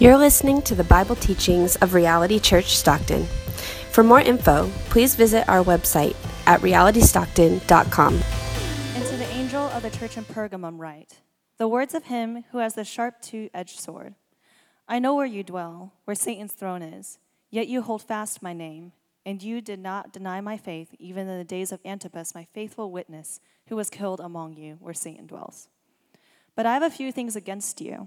You're listening to the Bible teachings of Reality Church Stockton. For more info, please visit our website at realitystockton.com. And to the angel of the church in Pergamum write The words of him who has the sharp two edged sword. I know where you dwell, where Satan's throne is, yet you hold fast my name, and you did not deny my faith, even in the days of Antipas, my faithful witness, who was killed among you, where Satan dwells. But I have a few things against you.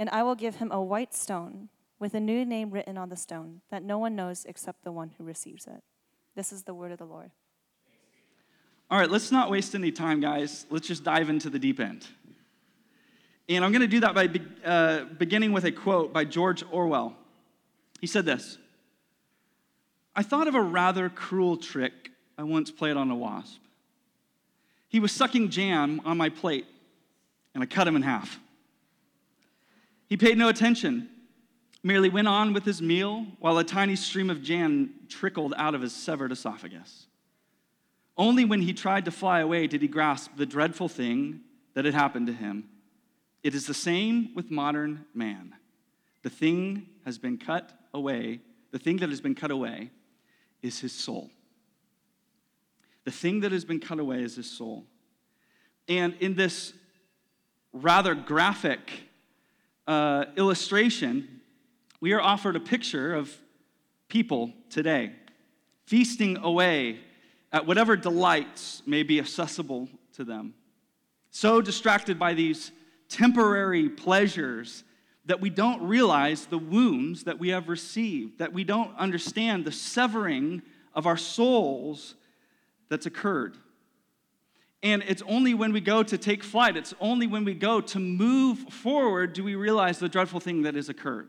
and I will give him a white stone with a new name written on the stone that no one knows except the one who receives it. This is the word of the Lord. All right, let's not waste any time, guys. Let's just dive into the deep end. And I'm going to do that by be, uh, beginning with a quote by George Orwell. He said this I thought of a rather cruel trick I once played on a wasp. He was sucking jam on my plate, and I cut him in half. He paid no attention, merely went on with his meal while a tiny stream of jam trickled out of his severed esophagus. Only when he tried to fly away did he grasp the dreadful thing that had happened to him. It is the same with modern man. The thing has been cut away, the thing that has been cut away is his soul. The thing that has been cut away is his soul. And in this rather graphic uh, illustration, we are offered a picture of people today feasting away at whatever delights may be accessible to them. So distracted by these temporary pleasures that we don't realize the wounds that we have received, that we don't understand the severing of our souls that's occurred. And it's only when we go to take flight, it's only when we go to move forward do we realize the dreadful thing that has occurred.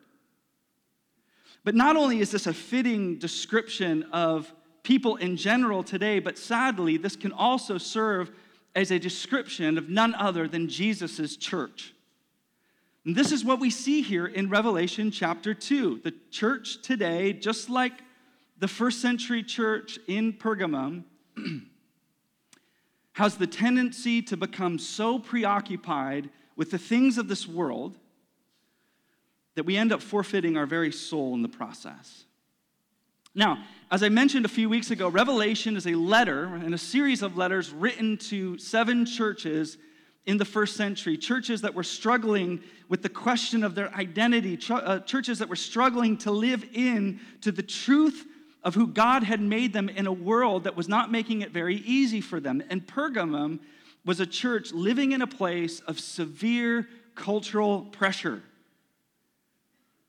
But not only is this a fitting description of people in general today, but sadly, this can also serve as a description of none other than Jesus' church. And this is what we see here in Revelation chapter 2. The church today, just like the first century church in Pergamum, has the tendency to become so preoccupied with the things of this world that we end up forfeiting our very soul in the process. Now, as I mentioned a few weeks ago, Revelation is a letter and a series of letters written to seven churches in the first century, churches that were struggling with the question of their identity, uh, churches that were struggling to live in to the truth of who God had made them in a world that was not making it very easy for them. And Pergamum was a church living in a place of severe cultural pressure.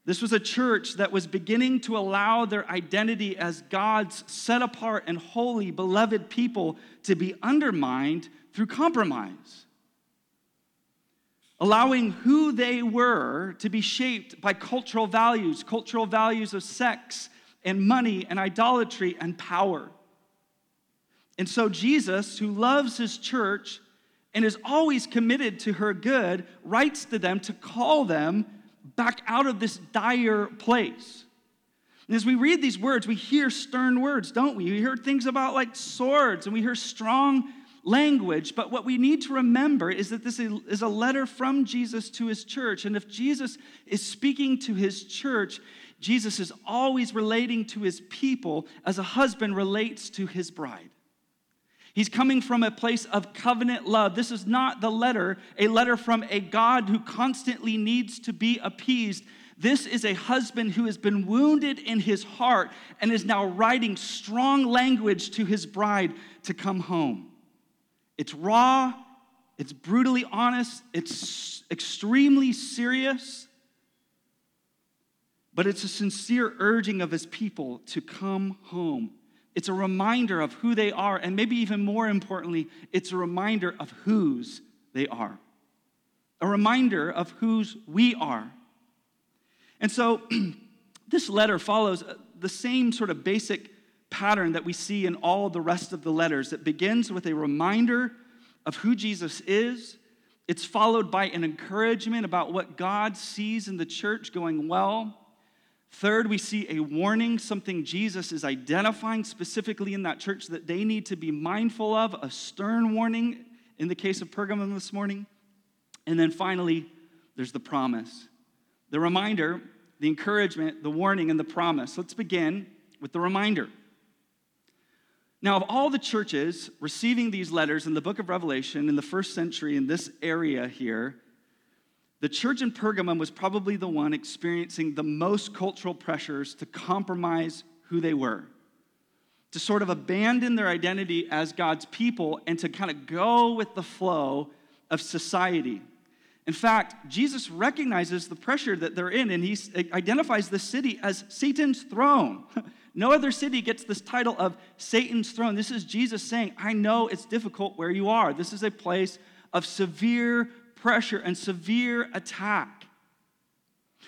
This was a church that was beginning to allow their identity as God's set apart and holy, beloved people to be undermined through compromise. Allowing who they were to be shaped by cultural values, cultural values of sex and money and idolatry and power. And so, Jesus, who loves his church and is always committed to her good, writes to them to call them back out of this dire place. And as we read these words, we hear stern words, don't we? We hear things about like swords and we hear strong language. But what we need to remember is that this is a letter from Jesus to his church. And if Jesus is speaking to his church, Jesus is always relating to his people as a husband relates to his bride. He's coming from a place of covenant love. This is not the letter, a letter from a God who constantly needs to be appeased. This is a husband who has been wounded in his heart and is now writing strong language to his bride to come home. It's raw, it's brutally honest, it's extremely serious, but it's a sincere urging of his people to come home. It's a reminder of who they are, and maybe even more importantly, it's a reminder of whose they are. A reminder of whose we are. And so, This letter follows uh, the same sort of basic pattern that we see in all the rest of the letters. It begins with a reminder of who Jesus is. It's followed by an encouragement about what God sees in the church going well. Third, we see a warning, something Jesus is identifying specifically in that church that they need to be mindful of, a stern warning in the case of Pergamum this morning. And then finally, there's the promise. The reminder, the encouragement, the warning, and the promise. Let's begin with the reminder. Now, of all the churches receiving these letters in the book of Revelation in the first century in this area here, the church in Pergamum was probably the one experiencing the most cultural pressures to compromise who they were, to sort of abandon their identity as God's people and to kind of go with the flow of society. In fact, Jesus recognizes the pressure that they're in and he identifies the city as Satan's throne. No other city gets this title of Satan's throne. This is Jesus saying, I know it's difficult where you are. This is a place of severe pressure and severe attack.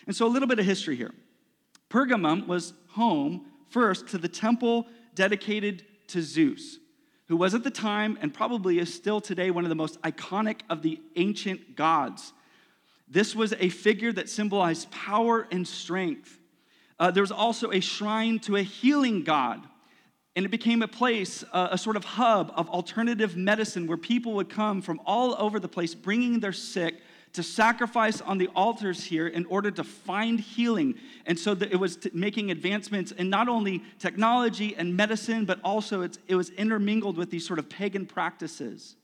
And so, a little bit of history here. Pergamum was home first to the temple dedicated to Zeus, who was at the time and probably is still today one of the most iconic of the ancient gods. This was a figure that symbolized power and strength. Uh, there was also a shrine to a healing god and it became a place, uh, a sort of hub of alternative medicine where people would come from all over the place bringing their sick to sacrifice on the altars here in order to find healing. And so it was making advancements in not only technology and medicine, but also it was intermingled with these sort of pagan practices.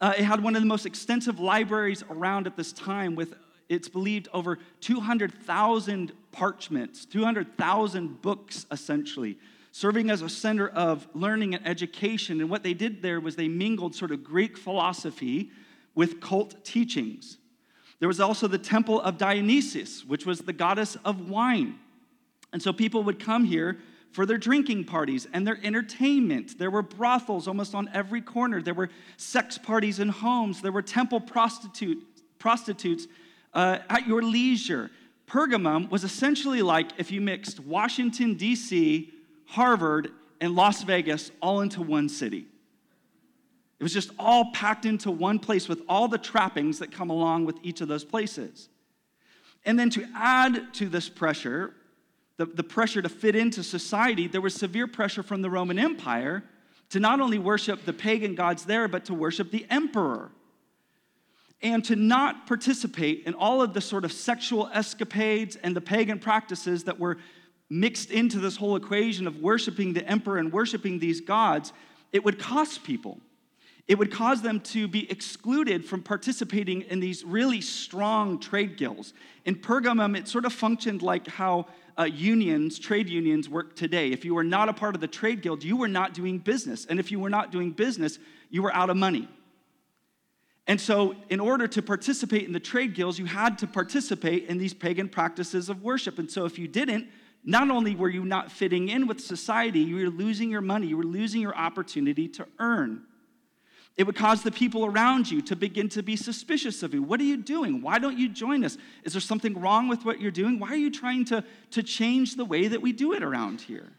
Uh, it had one of the most extensive libraries around at this time with it's believed over 200,000 parchments, 200,000 books essentially serving as a center of learning and education. And what they did there was they mingled sort of Greek philosophy with cult teachings. There was also the temple of Dionysus, which was the goddess of wine. And so people would come here for their drinking parties and their entertainment. There were brothels almost on every corner. There were sex parties in homes. There were temple prostitute, prostitutes uh, at your leisure. Pergamum was essentially like if you mixed Washington, D.C., Harvard, and Las Vegas all into one city. It was just all packed into one place with all the trappings that come along with each of those places. And then to add to this pressure, the, the pressure to fit into society, there was severe pressure from the Roman Empire to not only worship the pagan gods there, but to worship the emperor. And to not participate in all of the sort of sexual escapades and the pagan practices that were mixed into this whole equation of worshiping the emperor and worshiping these gods, it would cost people. It would cause them to be excluded from participating in these really strong trade guilds. In Pergamum, it sort of functioned like how uh, unions, trade unions, work today. If you were not a part of the trade guild, you were not doing business. And if you were not doing business, you were out of money. And so, in order to participate in the trade guilds, you had to participate in these pagan practices of worship. And so, if you didn't, not only were you not fitting in with society, you were losing your money, you were losing your opportunity to earn. It would cause the people around you to begin to be suspicious of you. What are you doing? Why don't you join us? Is there something wrong with what you're doing? Why are you trying to, to change the way that we do it around here?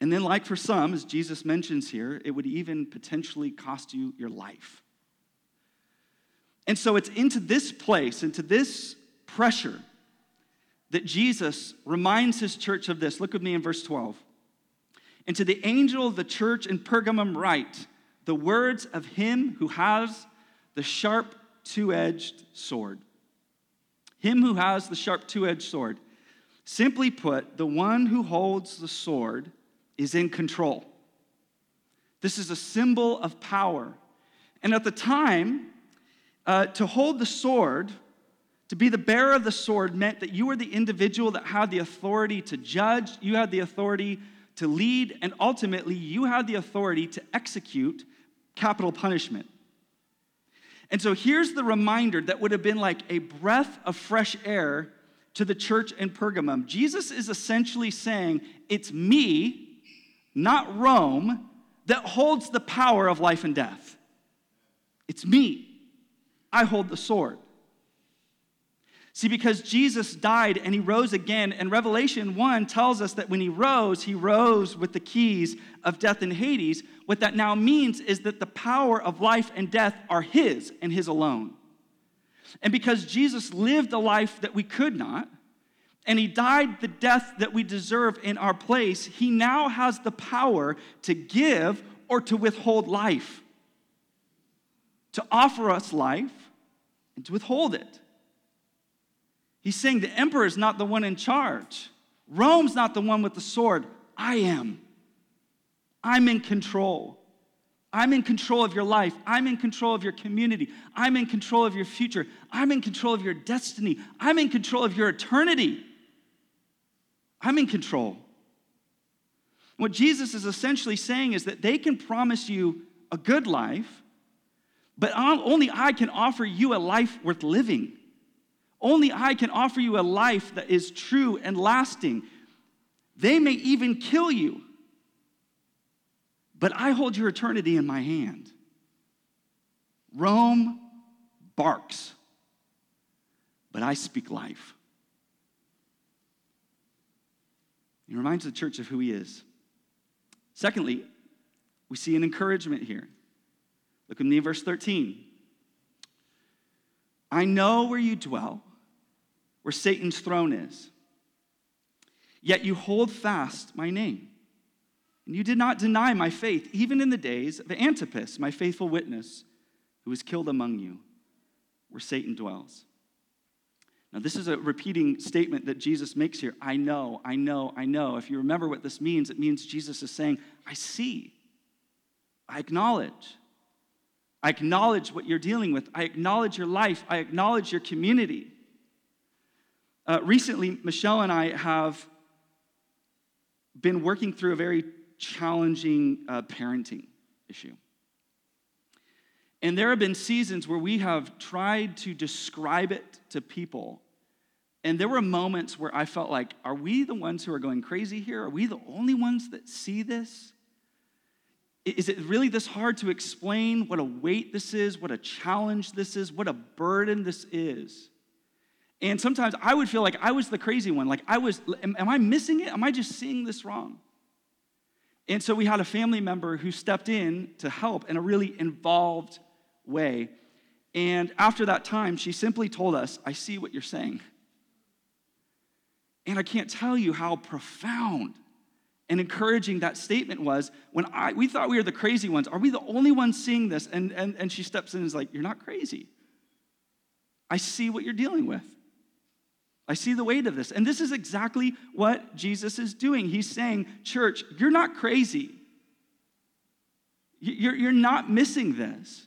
And then, like for some, as Jesus mentions here, it would even potentially cost you your life. And so it's into this place, into this pressure that Jesus reminds his church of this. Look with me in verse 12. And to the angel of the church in Pergamum, write the words of him who has the sharp two edged sword. Him who has the sharp two edged sword. Simply put, the one who holds the sword is in control. This is a symbol of power. And at the time, uh, to hold the sword to be the bearer of the sword meant that you were the individual that had the authority to judge, you had the authority to lead, and ultimately, you had the authority to execute capital punishment. And so here's the reminder that would have been like a breath of fresh air to the church in Pergamum. Jesus is essentially saying, It's me, not Rome, that holds the power of life and death. It's me. I hold the sword. See, because Jesus died and he rose again, and Revelation 1 tells us that when he rose, he rose with the keys of death and Hades. What that now means is that the power of life and death are his and his alone. And because Jesus lived a life that we could not, and he died the death that we deserve in our place, he now has the power to give or to withhold life, to offer us life and to withhold it. He's saying the emperor is not the one in charge. Rome's not the one with the sword. I am. I'm in control. I'm in control of your life. I'm in control of your community. I'm in control of your future. I'm in control of your destiny. I'm in control of your eternity. I'm in control. What Jesus is essentially saying is that they can promise you a good life, but only I can offer you a life worth living. Only I can offer you a life that is true and lasting. They may even kill you, but I hold your eternity in my hand. Rome barks, but I speak life. He reminds the church of who he is. Secondly, we see an encouragement here. Look at me in verse 13. I know where you dwell where Satan's throne is. Yet you hold fast my name. And you did not deny my faith, even in the days of Antipas, my faithful witness, who was killed among you, where Satan dwells. Now, this is a repeating statement that Jesus makes here. I know, I know, I know. If you remember what this means, it means Jesus is saying, I see, I acknowledge. I acknowledge what you're dealing with. I acknowledge your life. I acknowledge your community. Uh, recently, Michelle and I have been working through a very challenging uh, parenting issue. And there have been seasons where we have tried to describe it to people. And there were moments where I felt like, are we the ones who are going crazy here? Are we the only ones that see this? Is it really this hard to explain what a weight this is, what a challenge this is, what a burden this is? And sometimes I would feel like I was the crazy one. Like, I was, am, am I missing it? Am I just seeing this wrong? And so we had a family member who stepped in to help in a really involved way. And after that time, she simply told us, I see what you're saying. And I can't tell you how profound and encouraging that statement was when I, we thought we were the crazy ones. Are we the only ones seeing this? And, and, and she steps in and is like, You're not crazy. I see what you're dealing with. I see the weight of this. And this is exactly what Jesus is doing. He's saying, Church, you're not crazy. You're, you're not missing this.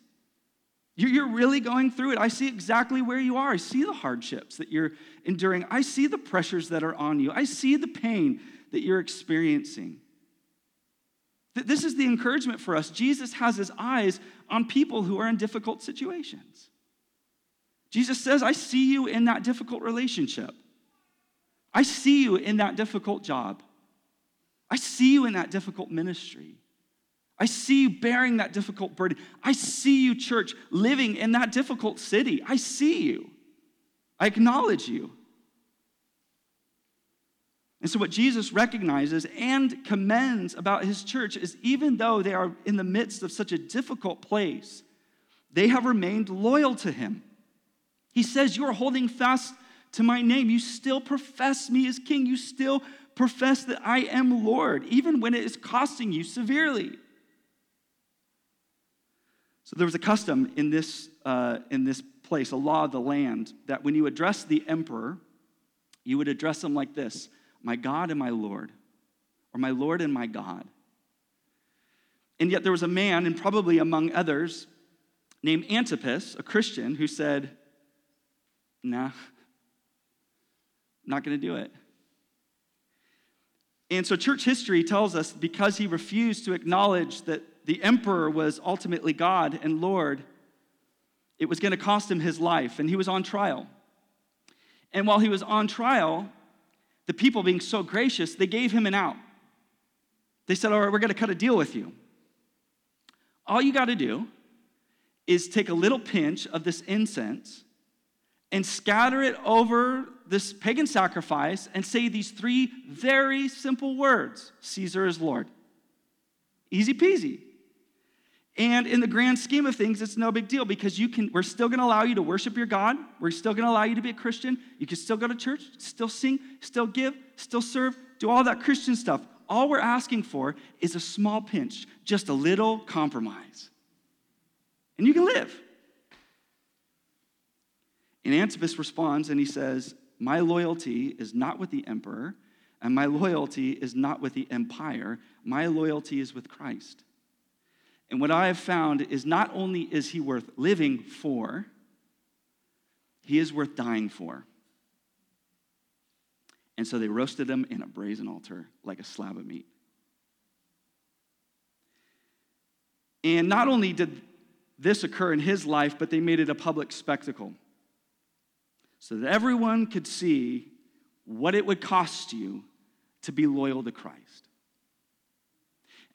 You're really going through it. I see exactly where you are. I see the hardships that you're enduring. I see the pressures that are on you. I see the pain that you're experiencing. This is the encouragement for us. Jesus has his eyes on people who are in difficult situations. Jesus says, I see you in that difficult relationship. I see you in that difficult job. I see you in that difficult ministry. I see you bearing that difficult burden. I see you, church, living in that difficult city. I see you. I acknowledge you. And so, what Jesus recognizes and commends about his church is even though they are in the midst of such a difficult place, they have remained loyal to him. He says, You are holding fast to my name. You still profess me as king. You still profess that I am Lord, even when it is costing you severely. So there was a custom in this, uh, in this place, a law of the land, that when you address the emperor, you would address him like this My God and my Lord, or my Lord and my God. And yet there was a man, and probably among others, named Antipas, a Christian, who said, nah, not going to do it. And so, church history tells us because he refused to acknowledge that the emperor was ultimately God and Lord, it was going to cost him his life, and he was on trial. And while he was on trial, the people being so gracious, they gave him an out. They said, All right, we're going to cut a deal with you. All you got to do is take a little pinch of this incense and scatter it over this pagan sacrifice and say these three very simple words Caesar is Lord. Easy peasy. And in the grand scheme of things, it's no big deal because you can, we're still going to allow you to worship your God. We're still going to allow you to be a Christian. You can still go to church, still sing, still give, still serve, do all that Christian stuff. All we're asking for is a small pinch, just a little compromise. And you can live. And Antipas responds and he says, My loyalty is not with the emperor, and my loyalty is not with the empire. My loyalty is with Christ. And what I have found is not only is he worth living for, he is worth dying for. And so they roasted him in a brazen altar like a slab of meat. And not only did this occur in his life, but they made it a public spectacle so that everyone could see what it would cost you to be loyal to Christ.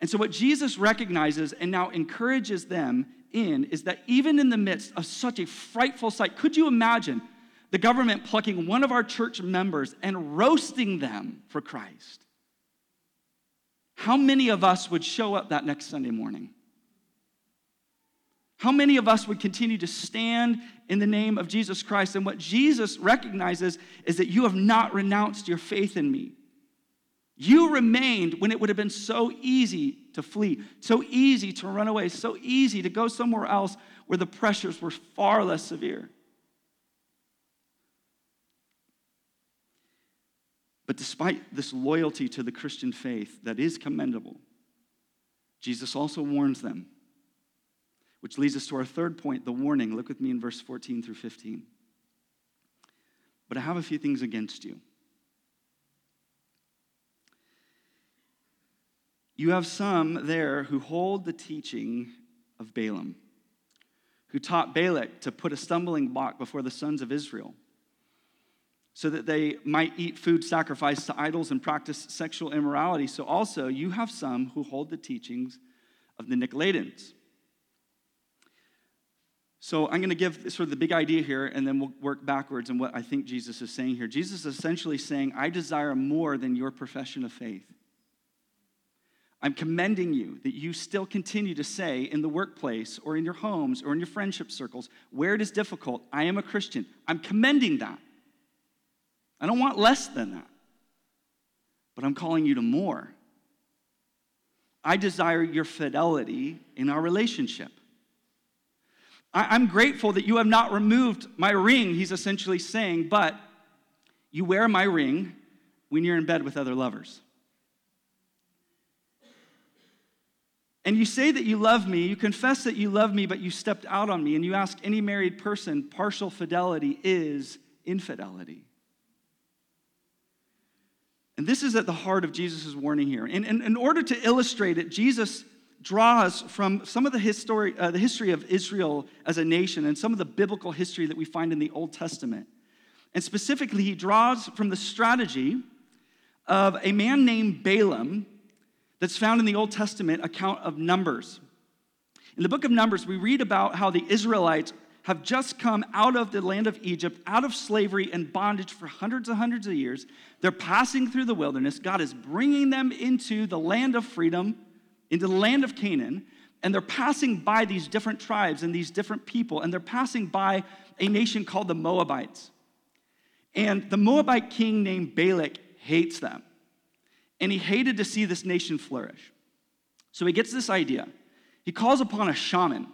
And so, what Jesus recognizes and now encourages them in is that even in the midst of such a frightful sight, could you imagine the government plucking one of our church members and roasting them for Christ? How many of us would show up that next Sunday morning? How many of us would continue to stand in the name of Jesus Christ? And what Jesus recognizes is that you have not renounced your faith in me. You remained when it would have been so easy to flee, so easy to run away, so easy to go somewhere else where the pressures were far less severe. But despite this loyalty to the Christian faith that is commendable, Jesus also warns them which leads us to our third point the warning. Look with me in verse 14 through 15. But I have a few things against you. You have some there who hold the teaching of Balaam, who taught Balak to put a stumbling block before the sons of Israel, so that they might eat food sacrificed to idols and practice sexual immorality. So also you have some who hold the teachings of the Nicolaitans so I'm going to give sort of the big idea here, and then we'll work backwards on what I think Jesus is saying here. Jesus is essentially saying, I desire more than your profession of faith. I'm commending you that you still continue to say in the workplace or in your homes or in your friendship circles, where it is difficult, I am a Christian. I'm commending that. I don't want less than that, but I'm calling you to more. I desire your fidelity in our relationship. I'm grateful that you have not removed my ring, he's essentially saying, but you wear my ring when you're in bed with other lovers. And you say that you love me, you confess that you love me, but you stepped out on me, and you ask any married person, partial fidelity is infidelity. And this is at the heart of Jesus' warning here. And in order to illustrate it, Jesus draws from some of the history, uh, the history of Israel as a nation and some of the biblical history that we find in the Old Testament. And specifically, he draws from the strategy of a man named Balaam that's found in the Old Testament account of Numbers. In the book of Numbers, we read about how the Israelites have just come out of the land of Egypt, out of slavery and bondage for hundreds and hundreds of years. They're passing through the wilderness. God is bringing them into the land of freedom into the land of Canaan, and they're passing by these different tribes and these different people, and they're passing by a nation called the Moabites. And the Moabite king named Balak hates them, and he hated to see this nation flourish. So he gets this idea. He calls upon a shaman.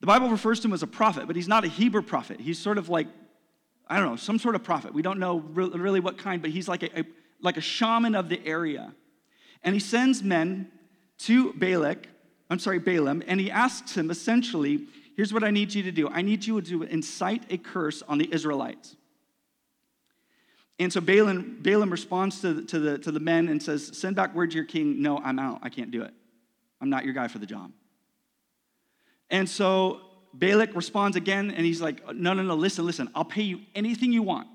The Bible refers to him as a prophet, but he's not a Hebrew prophet. He's sort of like, I don't know, some sort of prophet. We don't know really what kind, but he's like a, a like a shaman of the area. And he sends men to Balak, I'm sorry, Balaam, and he asks him essentially, here's what I need you to do. I need you to incite a curse on the Israelites. And so Balaam, Balaam responds to, to, the, to the men and says, Send back word to your king, no, I'm out. I can't do it. I'm not your guy for the job. And so Balak responds again, and he's like, No, no, no, listen, listen. I'll pay you anything you want.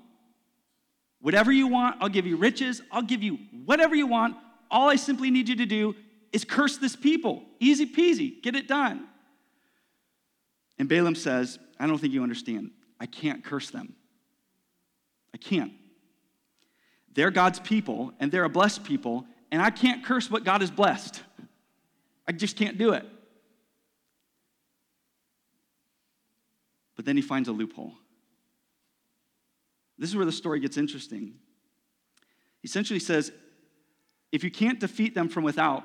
Whatever you want, I'll give you riches. I'll give you whatever you want. All I simply need you to do is curse this people. Easy peasy, get it done. And Balaam says, I don't think you understand. I can't curse them. I can't. They're God's people, and they're a blessed people, and I can't curse what God has blessed. I just can't do it. But then he finds a loophole. This is where the story gets interesting. He essentially says if you can't defeat them from without,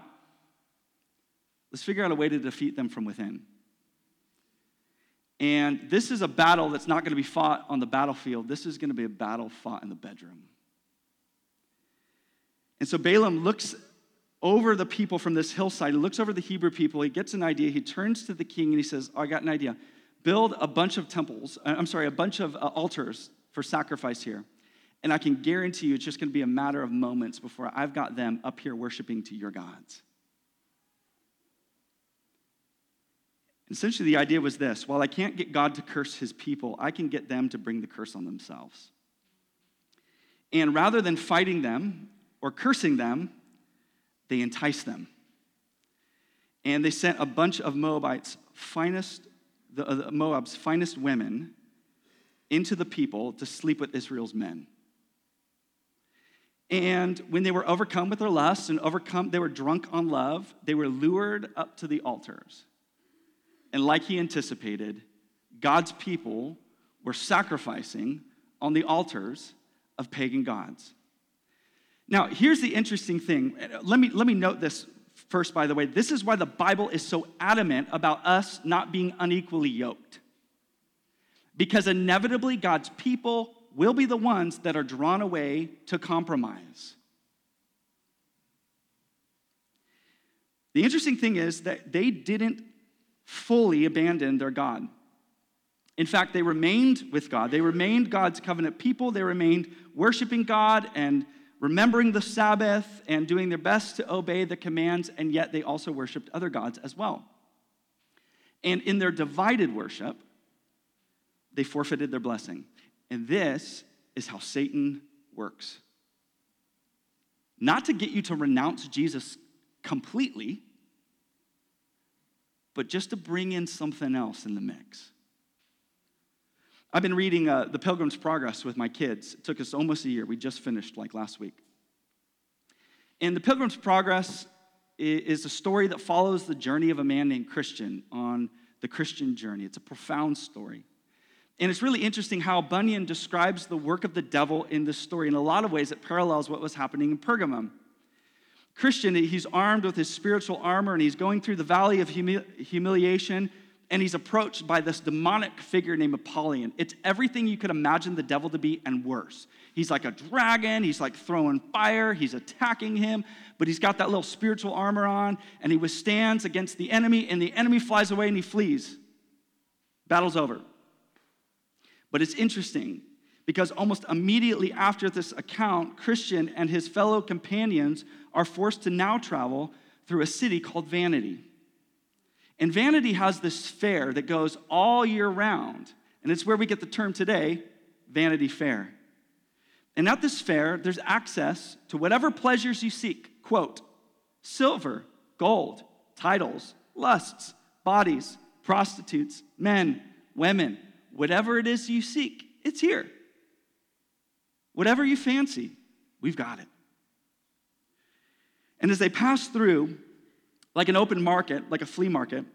let's figure out a way to defeat them from within. And this is a battle that's not going to be fought on the battlefield. This is going to be a battle fought in the bedroom. And so Balaam looks over the people from this hillside. He looks over the Hebrew people. He gets an idea. He turns to the king and he says, oh, I got an idea. Build a bunch of temples, uh, I'm sorry, a bunch of uh, altars for sacrifice here. And I can guarantee you it's just going to be a matter of moments before I've got them up here worshiping to your gods. Essentially, the idea was this while I can't get God to curse his people, I can get them to bring the curse on themselves. And rather than fighting them or cursing them, they entice them. And they sent a bunch of Moabites' finest, the, uh, Moab's finest women into the people to sleep with Israel's men. And when they were overcome with their lust and overcome, they were drunk on love, they were lured up to the altars. And like he anticipated, God's people were sacrificing on the altars of pagan gods. Now, here's the interesting thing. Let me, let me note this first, by the way. This is why the Bible is so adamant about us not being unequally yoked. Because inevitably, God's people will be the ones that are drawn away to compromise. The interesting thing is that they didn't fully abandoned their God. In fact, they remained with God. They remained God's covenant people. They remained worshiping God and remembering the Sabbath and doing their best to obey the commands, and yet they also worshiped other gods as well. And in their divided worship, they forfeited their blessing. And this is how Satan works. Not to get you to renounce Jesus completely, but just to bring in something else in the mix. I've been reading uh, The Pilgrim's Progress with my kids. It took us almost a year. We just finished like last week. And The Pilgrim's Progress is a story that follows the journey of a man named Christian on the Christian journey. It's a profound story. And it's really interesting how Bunyan describes the work of the devil in this story. In a lot of ways, it parallels what was happening in Pergamum. Christian, he's armed with his spiritual armor and he's going through the valley of humi- humiliation and he's approached by this demonic figure named Apollyon. It's everything you could imagine the devil to be and worse. He's like a dragon, he's like throwing fire, he's attacking him, but he's got that little spiritual armor on and he withstands against the enemy and the enemy flies away and he flees. Battle's over. But it's interesting because almost immediately after this account, Christian and his fellow companions are forced to now travel through a city called Vanity. And Vanity has this fair that goes all year round, and it's where we get the term today, Vanity Fair. And at this fair, there's access to whatever pleasures you seek quote, silver, gold, titles, lusts, bodies, prostitutes, men, women, whatever it is you seek, it's here. Whatever you fancy, we've got it. And as they pass through, like an open market, like a flea market,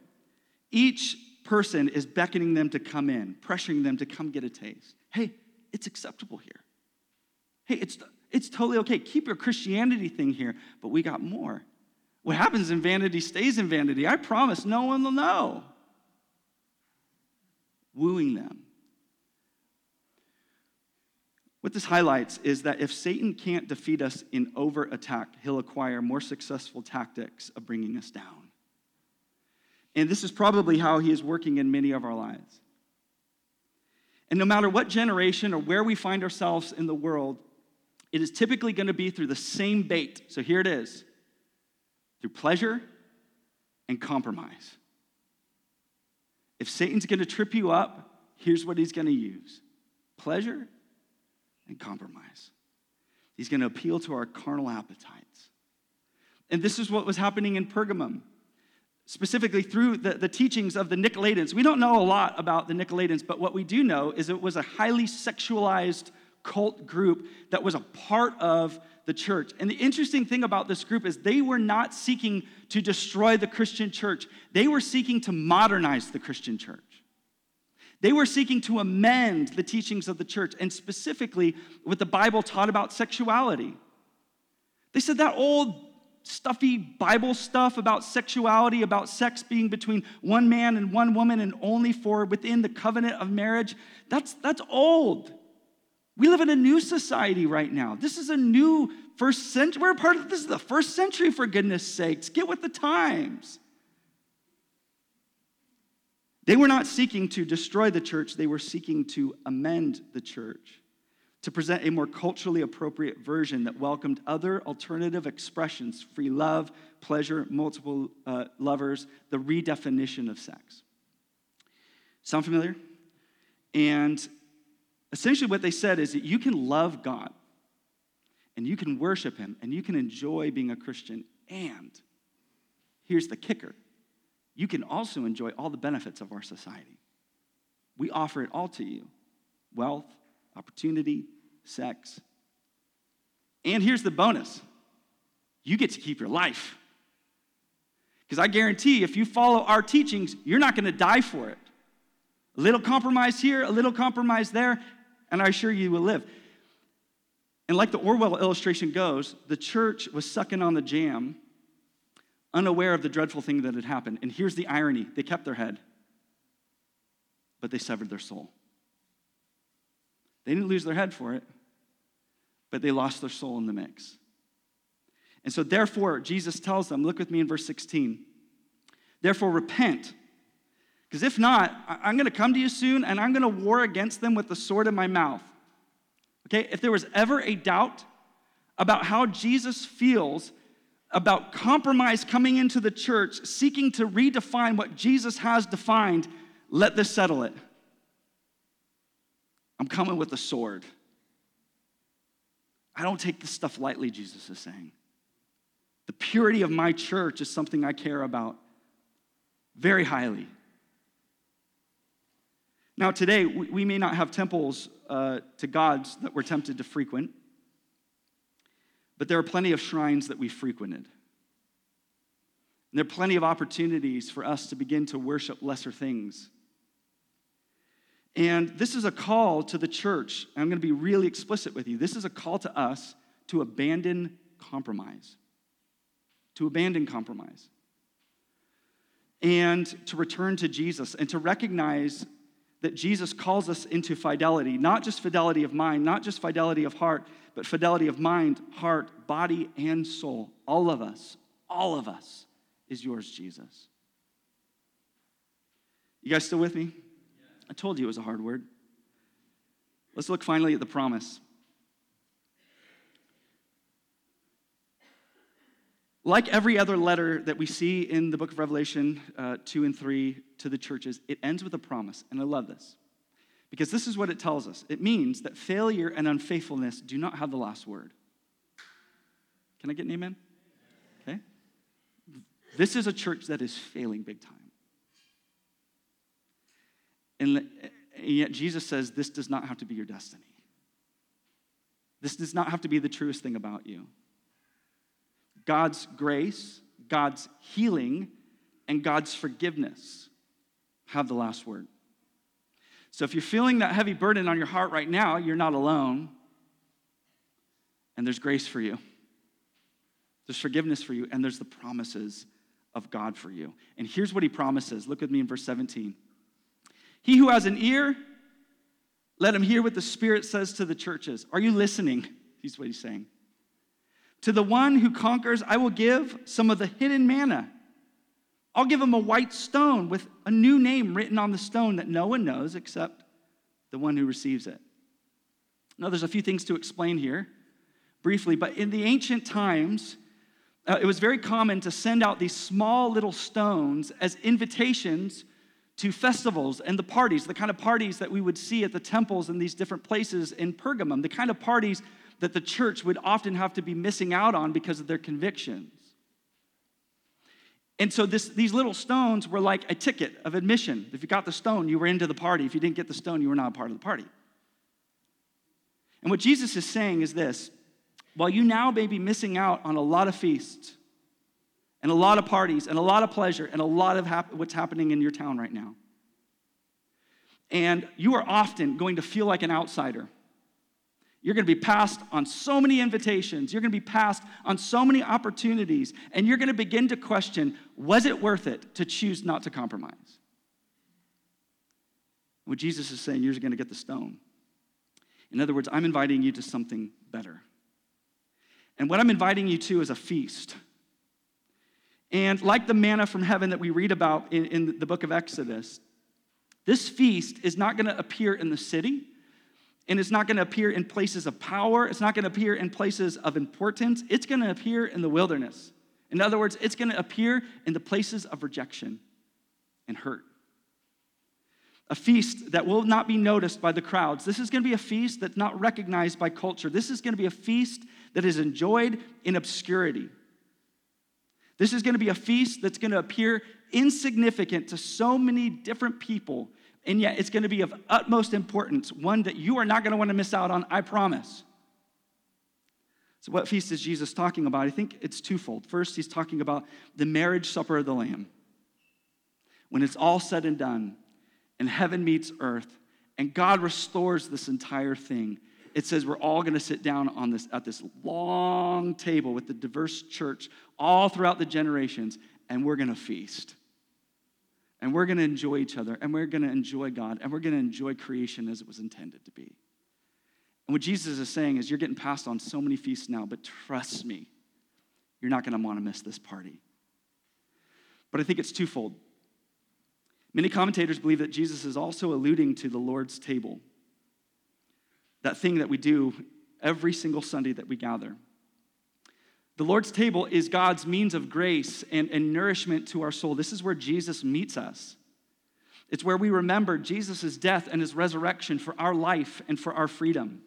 each person is beckoning them to come in, pressuring them to come get a taste. Hey, it's acceptable here. Hey, it's, it's totally okay. Keep your Christianity thing here, but we got more. What happens in vanity stays in vanity. I promise no one will know. Wooing them. What this highlights is that if Satan can't defeat us in over attack, he'll acquire more successful tactics of bringing us down. And this is probably how he is working in many of our lives. And no matter what generation or where we find ourselves in the world, it is typically going to be through the same bait. So here it is through pleasure and compromise. If Satan's going to trip you up, here's what he's going to use pleasure and compromise. He's going to appeal to our carnal appetites. And this is what was happening in Pergamum. specifically through the, the teachings of the Nicolaitans. We don't know a lot about the Nicolaitans, but what we do know is it was a highly sexualized cult group that was a part of the church. And the interesting thing about this group is they were not seeking to destroy the Christian church, they were seeking to modernize the Christian church. They were seeking to amend the teachings of the church, and specifically what the Bible taught about sexuality. They said that old stuffy Bible stuff about sexuality, about sex being between one man and one woman and only for within the covenant of marriage, that's, that's old. We live in a new society right now. This is a new first century. We're part of this is the first century, for goodness sakes. Get with the times. They were not seeking to destroy the church, they were seeking to amend the church, to present a more culturally appropriate version that welcomed other alternative expressions free love, pleasure, multiple uh, lovers, the redefinition of sex. Sound familiar? And essentially, what they said is that you can love God and you can worship Him and you can enjoy being a Christian. And here's the kicker you can also enjoy all the benefits of our society. We offer it all to you wealth, opportunity, sex. And here's the bonus you get to keep your life. Because I guarantee if you follow our teachings, you're not going to die for it. A little compromise here, a little compromise there, and I assure you, you will live. And like the Orwell illustration goes, the church was sucking on the jam unaware of the dreadful thing that had happened. And here's the irony they kept their head, but they severed their soul. They didn't lose their head for it, but they lost their soul in the mix. And so, therefore, Jesus tells them, look with me in verse 16. Therefore, repent. Because if not, I'm going to come to you soon and I'm going to war against them with the sword in my mouth. Okay? If there was ever a doubt about how Jesus feels about compromise coming into the church, seeking to redefine what Jesus has defined, let this settle it. I'm coming with a sword. I don't take this stuff lightly, Jesus is saying. The purity of my church is something I care about very highly. Now, today, we may not have temples uh, to gods that we're tempted to frequent. But there are plenty of shrines that we frequented. And there are plenty of opportunities for us to begin to worship lesser things. And this is a call to the church. I'm going to be really explicit with you. This is a call to us to abandon compromise. To abandon compromise. And to return to Jesus and to recognize that Jesus calls us into fidelity, not just fidelity of mind, not just fidelity of heart, but fidelity of mind, heart, body, and soul. All of us, all of us is yours, Jesus. You guys still with me? I told you it was a hard word. Let's look finally at the promise. Like every other letter that we see in the book of Revelation uh, 2 and 3 to the churches, it ends with a promise. And I love this because this is what it tells us it means that failure and unfaithfulness do not have the last word. Can I get an amen? Okay. This is a church that is failing big time. And yet Jesus says this does not have to be your destiny. This does not have to be the truest thing about you. God's grace, God's healing, and God's forgiveness have the last word. So if you're feeling that heavy burden on your heart right now, you're not alone. And there's grace for you, there's forgiveness for you, and there's the promises of God for you. And here's what he promises. Look with me in verse 17. He who has an ear, let him hear what the Spirit says to the churches. Are you listening? He's what he's saying. To the one who conquers, I will give some of the hidden manna. I'll give him a white stone with a new name written on the stone that no one knows except the one who receives it. Now, there's a few things to explain here briefly, but in the ancient times, uh, it was very common to send out these small little stones as invitations to festivals and the parties, the kind of parties that we would see at the temples in these different places in Pergamum, the kind of parties that the church would often have to be missing out on because of their convictions. And so this, these little stones were like a ticket of admission. If you got the stone, you were into the party. If you didn't get the stone, you were not a part of the party. And what Jesus is saying is this while you now may be missing out on a lot of feasts and a lot of parties and a lot of pleasure and a lot of hap- what's happening in your town right now, and you are often going to feel like an outsider. You're going to be passed on so many invitations. You're going to be passed on so many opportunities. And you're going to begin to question was it worth it to choose not to compromise? What Jesus is saying, you're going to get the stone. In other words, I'm inviting you to something better. And what I'm inviting you to is a feast. And like the manna from heaven that we read about in, in the book of Exodus, this feast is not going to appear in the city, and it's not going to appear in places of power. It's not going to appear in places of importance. It's going to appear in the wilderness. In other words, it's going to appear in the places of rejection and hurt. A feast that will not be noticed by the crowds. This is going to be a feast that's not recognized by culture. This is going to be a feast that is enjoyed in obscurity. This is going to be a feast that's going to appear insignificant to so many different people, and yet it's going to be of utmost importance, one that you are not going to want to miss out on, I promise. So, what feast is Jesus talking about? I think it's twofold. First, he's talking about the marriage supper of the Lamb. When it's all said and done, and heaven meets earth, and God restores this entire thing, it says we're all going to sit down on this at this long table with the diverse church all throughout the generations and we're going to feast and we're going to enjoy each other and we're going to enjoy god and we're going to enjoy creation as it was intended to be. And what jesus is saying is you're getting passed on so many feasts now but trust me you're not going to want to miss this party. But i think it's twofold. Many commentators believe that jesus is also alluding to the lord's table that thing that we do every single Sunday that we gather. The Lord's table is God's means of grace and, and nourishment to our soul. This is where Jesus meets us. It's where we remember Jesus' death and his resurrection for our life and for our freedom.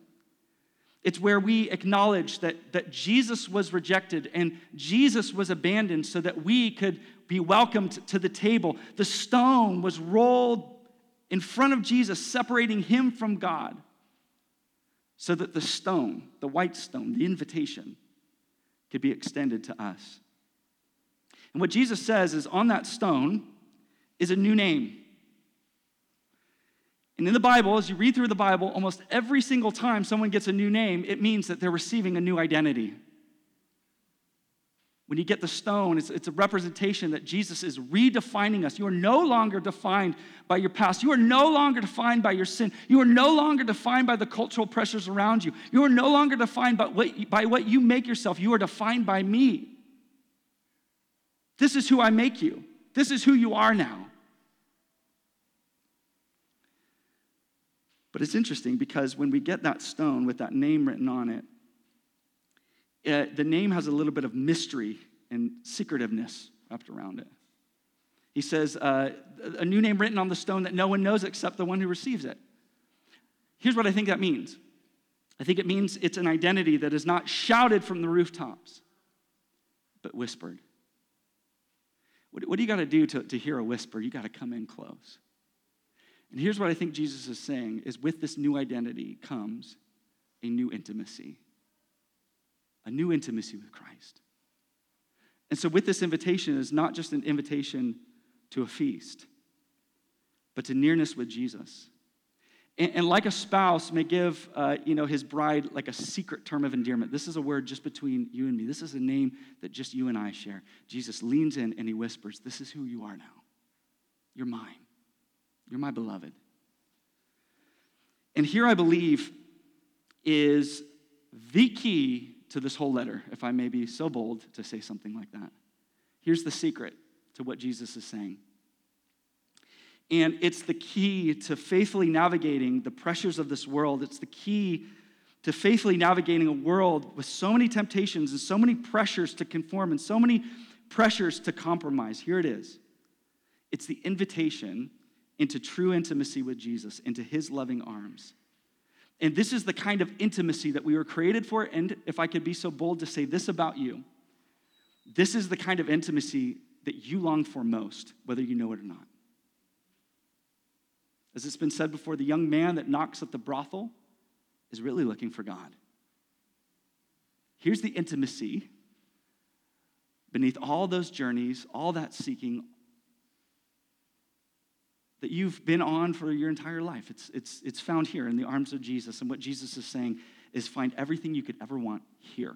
It's where we acknowledge that, that Jesus was rejected and Jesus was abandoned so that we could be welcomed to the table. The stone was rolled in front of Jesus, separating him from God so that the stone, the white stone, the invitation, be extended to us. And what Jesus says is on that stone is a new name. And in the Bible, as you read through the Bible, almost every single time someone gets a new name, it means that they're receiving a new identity. When you get the stone, it's, it's a representation that Jesus is redefining us. You are no longer defined by your past. You are no longer defined by your sin. You are no longer defined by the cultural pressures around you. You are no longer defined by what, by what you make yourself. You are defined by me. This is who I make you. This is who you are now. But it's interesting because when we get that stone with that name written on it, uh, the name has a little bit of mystery and secretiveness wrapped around it. He says, uh, a new name written on the stone that no one knows except the one who receives it. Here's what I think that means I think it means it's an identity that is not shouted from the rooftops, but whispered. What, what do you got to do to hear a whisper? You got to come in close. And here's what I think Jesus is saying is with this new identity comes a new intimacy a new intimacy with Christ. And so, with this invitation, is not just an invitation to a feast, but to nearness with Jesus. And, and like a spouse may give, uh, you know, his bride like a secret term of endearment. This is a word just between you and me. This is a name that just you and I share. Jesus leans in and he whispers, "This is who you are now. You're mine. You're my beloved." And here, I believe, is the key to this whole letter, if I may be so bold to say something like that. Here's the secret to what Jesus is saying. And it's the key to faithfully navigating the pressures of this world. It's the key to faithfully navigating a world with so many temptations and so many pressures to conform and so many pressures to compromise. Here it is it's the invitation into true intimacy with Jesus, into his loving arms. And this is the kind of intimacy that we were created for. And if I could be so bold to say this about you, this is the kind of intimacy that you long for most, whether you know it or not. As it's been said before, the young man that knocks at the brothel is really looking for God. Here's the intimacy beneath all those journeys, all that seeking that you've been on for your entire life. It's, it's, it's found here in the arms of Jesus. And what Jesus is saying is find everything you could ever want here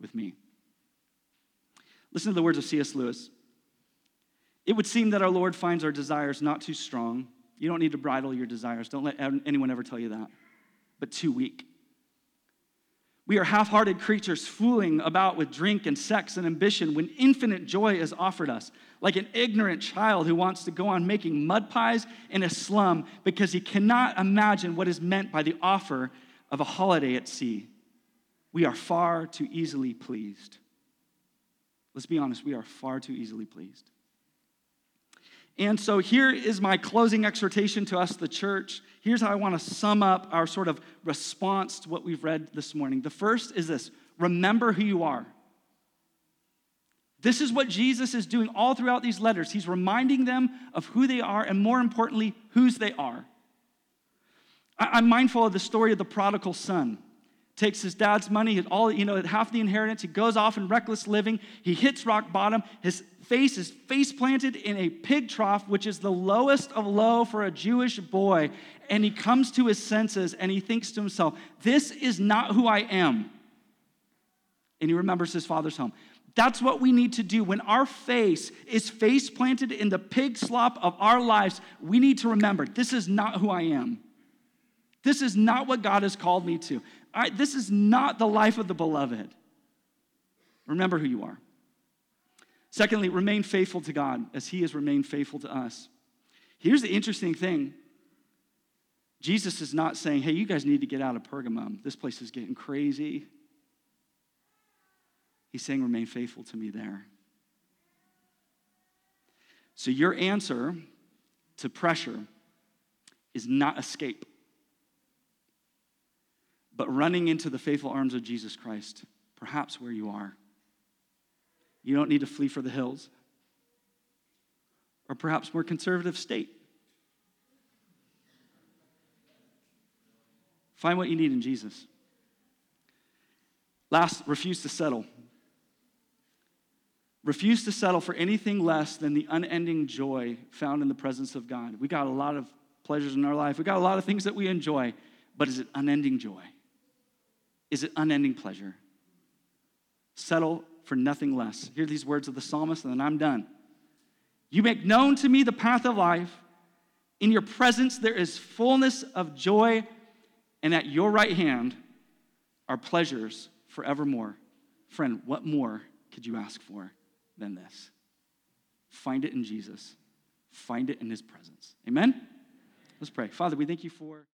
with me. Listen to the words of C.S. Lewis. It would seem that our Lord finds our desires not too strong. You don't need to bridle your desires. Don't let anyone ever tell you that. But too weak. We are half hearted creatures fooling about with drink and sex and ambition when infinite joy is offered us, like an ignorant child who wants to go on making mud pies in a slum because he cannot imagine what is meant by the offer of a holiday at sea. We are far too easily pleased. Let's be honest, we are far too easily pleased. And so here is my closing exhortation to us, the church. Here's how I want to sum up our sort of response to what we've read this morning. The first is this remember who you are. This is what Jesus is doing all throughout these letters. He's reminding them of who they are and, more importantly, whose they are. I'm mindful of the story of the prodigal son. Takes his dad's money, all you know, half the inheritance. He goes off in reckless living. He hits rock bottom. His face is face planted in a pig trough, which is the lowest of low for a Jewish boy. And he comes to his senses and he thinks to himself, This is not who I am. And he remembers his father's home. That's what we need to do. When our face is face planted in the pig slop of our lives, we need to remember this is not who I am. This is not what God has called me to. I, this is not the life of the beloved. Remember who you are. Secondly, remain faithful to God as He has remained faithful to us. Here's the interesting thing Jesus is not saying, hey, you guys need to get out of Pergamum. This place is getting crazy. He's saying, remain faithful to me there. So, your answer to pressure is not escape, but running into the faithful arms of Jesus Christ, perhaps where you are. You don't need to flee for the hills or perhaps more conservative state. Find what you need in Jesus. Last, refuse to settle. Refuse to settle for anything less than the unending joy found in the presence of God. We got a lot of pleasures in our life, we got a lot of things that we enjoy, but is it unending joy? Is it unending pleasure? Settle for nothing less. Hear these words of the psalmist, and then I'm done. You make known to me the path of life. In your presence there is fullness of joy, and at your right hand are pleasures forevermore. Friend, what more could you ask for than this? Find it in Jesus, find it in his presence. Amen? Let's pray. Father, we thank you for.